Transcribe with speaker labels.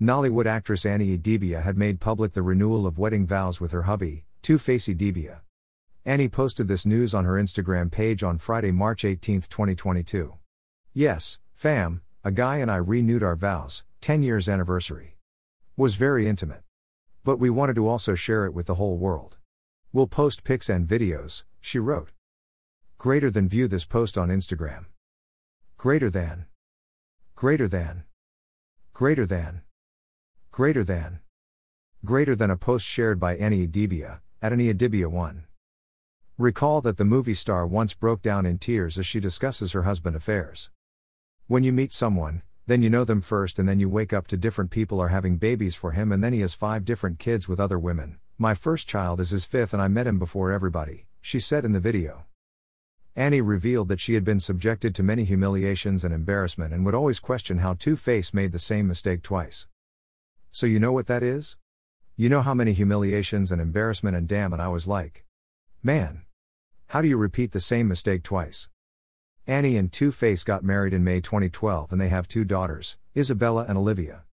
Speaker 1: Nollywood actress Annie Idibia had made public the renewal of wedding vows with her hubby, 2Face. Annie posted this news on her Instagram page on Friday, March 18, 2022. Yes, fam, a guy and I renewed our vows, 10 years anniversary. Was very intimate. But we wanted to also share it with the whole world. We'll post pics and videos, she wrote. Greater than view this post on Instagram. Greater than. Greater than. Greater than. Greater than. Greater than a post shared by Annie Idibia, at Annie Idibia 1. Recall that the movie star once broke down in tears as she discusses her husband affairs. When you meet someone, then you know them first and then you wake up to different people are having babies for him and then he has five different kids with other women. My first child is his fifth and I met him before everybody, she said in the video. Annie revealed that she had been subjected to many humiliations and embarrassment and would always question how 2Face made the same mistake twice. So you know what that is? You know how many humiliations and embarrassment and damn it I was like. Man. How do you repeat the same mistake twice? Annie and 2Face got married in May 2012 and they have two daughters, Isabella and Olivia.